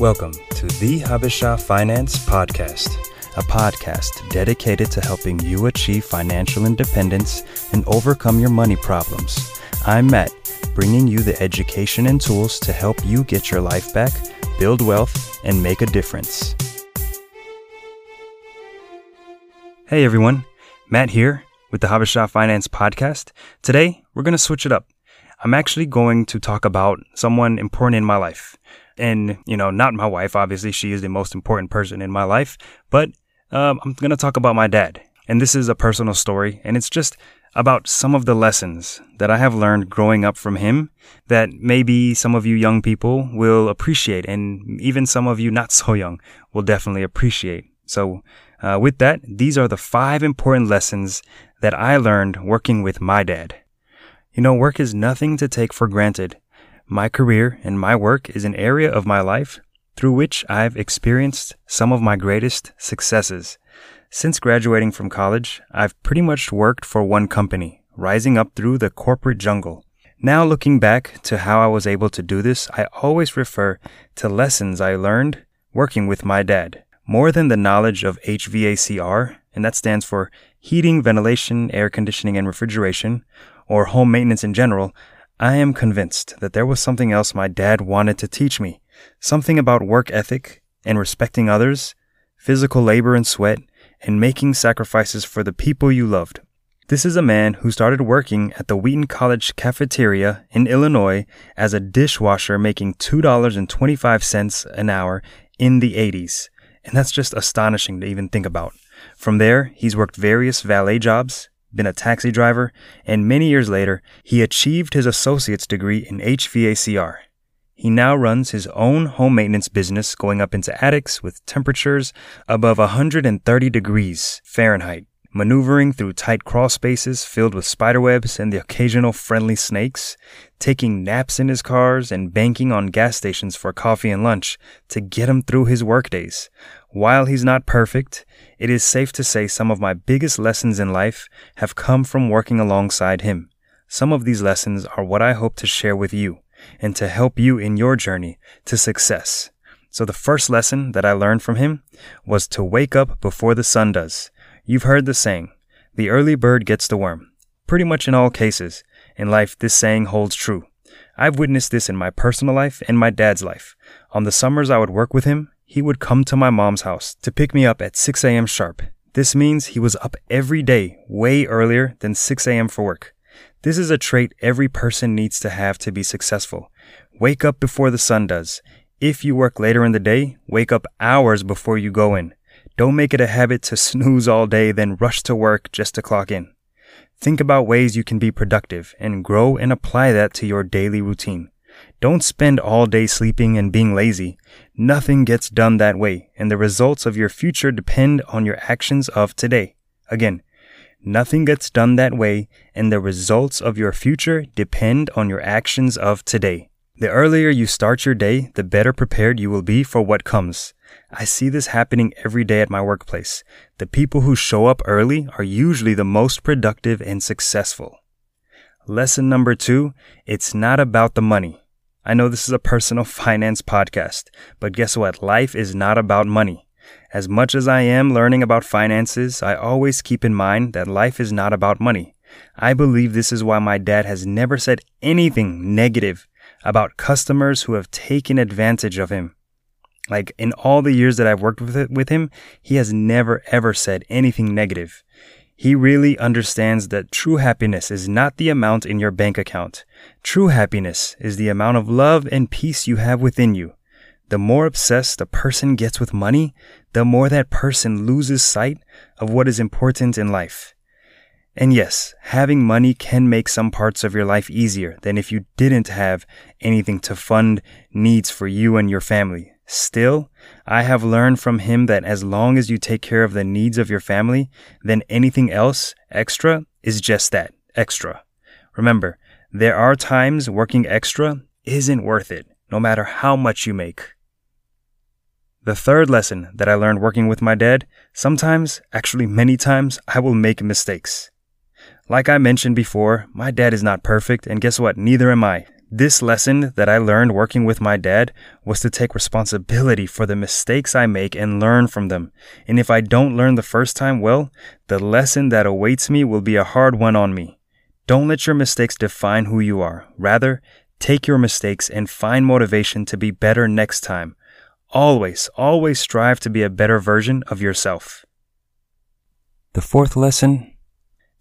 Welcome to the Habesha Finance Podcast, a podcast dedicated to helping you achieve financial independence and overcome your money problems. I'm Matt, bringing you the education and tools to help you get your life back, build wealth, and make a difference. Hey everyone, Matt here with the Habesha Finance Podcast. Today, we're going to switch it up. I'm actually going to talk about someone important in my life and you know, not my wife. Obviously, she is the most important person in my life. But um, I'm gonna talk about my dad, and this is a personal story, and it's just about some of the lessons that I have learned growing up from him that maybe some of you young people will appreciate, and even some of you not so young will definitely appreciate. So, uh, with that, these are the five important lessons that I learned working with my dad. You know, work is nothing to take for granted. My career and my work is an area of my life through which I've experienced some of my greatest successes. Since graduating from college, I've pretty much worked for one company, rising up through the corporate jungle. Now looking back to how I was able to do this, I always refer to lessons I learned working with my dad. More than the knowledge of HVACR, and that stands for heating, ventilation, air conditioning, and refrigeration, or home maintenance in general, I am convinced that there was something else my dad wanted to teach me. Something about work ethic and respecting others, physical labor and sweat, and making sacrifices for the people you loved. This is a man who started working at the Wheaton College cafeteria in Illinois as a dishwasher making $2.25 an hour in the 80s. And that's just astonishing to even think about. From there, he's worked various valet jobs, been a taxi driver, and many years later, he achieved his associate's degree in HVACR. He now runs his own home maintenance business going up into attics with temperatures above 130 degrees Fahrenheit, maneuvering through tight crawl spaces filled with spiderwebs and the occasional friendly snakes, taking naps in his cars and banking on gas stations for coffee and lunch to get him through his workdays. While he's not perfect, it is safe to say some of my biggest lessons in life have come from working alongside him. Some of these lessons are what I hope to share with you and to help you in your journey to success. So the first lesson that I learned from him was to wake up before the sun does. You've heard the saying, the early bird gets the worm. Pretty much in all cases, in life, this saying holds true. I've witnessed this in my personal life and my dad's life. On the summers I would work with him, he would come to my mom's house to pick me up at 6 a.m. sharp. This means he was up every day, way earlier than 6 a.m. for work. This is a trait every person needs to have to be successful. Wake up before the sun does. If you work later in the day, wake up hours before you go in. Don't make it a habit to snooze all day, then rush to work just to clock in. Think about ways you can be productive and grow and apply that to your daily routine. Don't spend all day sleeping and being lazy. Nothing gets done that way, and the results of your future depend on your actions of today. Again, nothing gets done that way, and the results of your future depend on your actions of today. The earlier you start your day, the better prepared you will be for what comes. I see this happening every day at my workplace. The people who show up early are usually the most productive and successful. Lesson number two, it's not about the money. I know this is a personal finance podcast, but guess what? Life is not about money. As much as I am learning about finances, I always keep in mind that life is not about money. I believe this is why my dad has never said anything negative about customers who have taken advantage of him. Like in all the years that I've worked with, it, with him, he has never ever said anything negative. He really understands that true happiness is not the amount in your bank account. True happiness is the amount of love and peace you have within you. The more obsessed a person gets with money, the more that person loses sight of what is important in life. And yes, having money can make some parts of your life easier than if you didn't have anything to fund needs for you and your family. Still, I have learned from him that as long as you take care of the needs of your family, then anything else extra is just that extra. Remember, there are times working extra isn't worth it, no matter how much you make. The third lesson that I learned working with my dad sometimes, actually many times, I will make mistakes. Like I mentioned before, my dad is not perfect, and guess what? Neither am I. This lesson that I learned working with my dad was to take responsibility for the mistakes I make and learn from them. And if I don't learn the first time, well, the lesson that awaits me will be a hard one on me. Don't let your mistakes define who you are. Rather, take your mistakes and find motivation to be better next time. Always, always strive to be a better version of yourself. The fourth lesson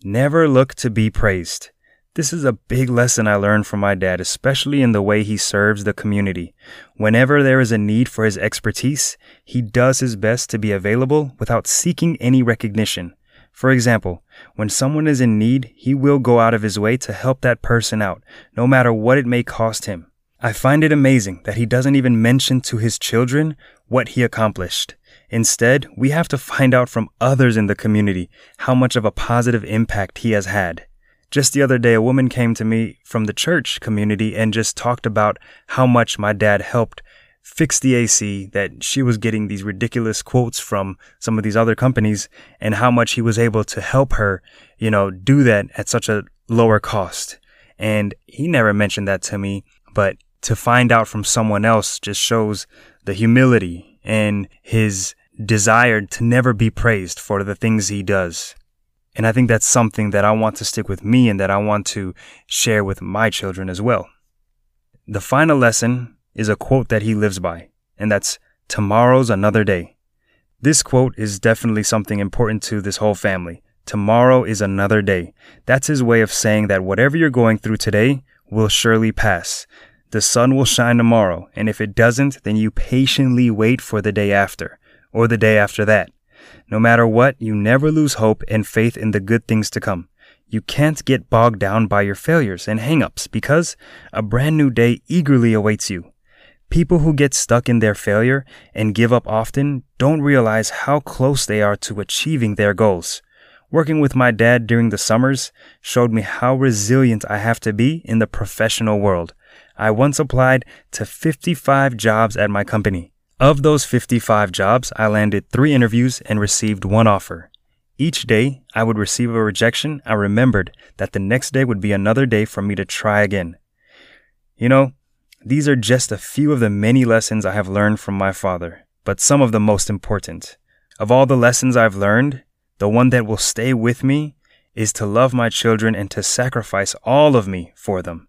never look to be praised. This is a big lesson I learned from my dad, especially in the way he serves the community. Whenever there is a need for his expertise, he does his best to be available without seeking any recognition. For example, when someone is in need, he will go out of his way to help that person out, no matter what it may cost him. I find it amazing that he doesn't even mention to his children what he accomplished. Instead, we have to find out from others in the community how much of a positive impact he has had. Just the other day, a woman came to me from the church community and just talked about how much my dad helped fix the AC, that she was getting these ridiculous quotes from some of these other companies, and how much he was able to help her, you know, do that at such a lower cost. And he never mentioned that to me, but to find out from someone else just shows the humility and his desire to never be praised for the things he does. And I think that's something that I want to stick with me and that I want to share with my children as well. The final lesson is a quote that he lives by, and that's tomorrow's another day. This quote is definitely something important to this whole family. Tomorrow is another day. That's his way of saying that whatever you're going through today will surely pass. The sun will shine tomorrow, and if it doesn't, then you patiently wait for the day after, or the day after that. No matter what, you never lose hope and faith in the good things to come. You can't get bogged down by your failures and hangups because a brand new day eagerly awaits you. People who get stuck in their failure and give up often don't realize how close they are to achieving their goals. Working with my dad during the summers showed me how resilient I have to be in the professional world. I once applied to 55 jobs at my company. Of those 55 jobs, I landed three interviews and received one offer. Each day I would receive a rejection, I remembered that the next day would be another day for me to try again. You know, these are just a few of the many lessons I have learned from my father, but some of the most important. Of all the lessons I've learned, the one that will stay with me is to love my children and to sacrifice all of me for them.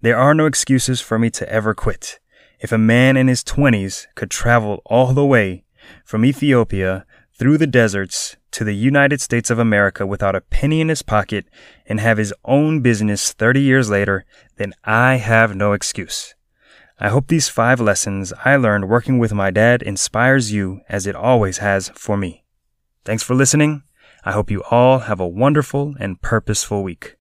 There are no excuses for me to ever quit. If a man in his 20s could travel all the way from Ethiopia through the deserts to the United States of America without a penny in his pocket and have his own business 30 years later, then I have no excuse. I hope these five lessons I learned working with my dad inspires you as it always has for me. Thanks for listening. I hope you all have a wonderful and purposeful week.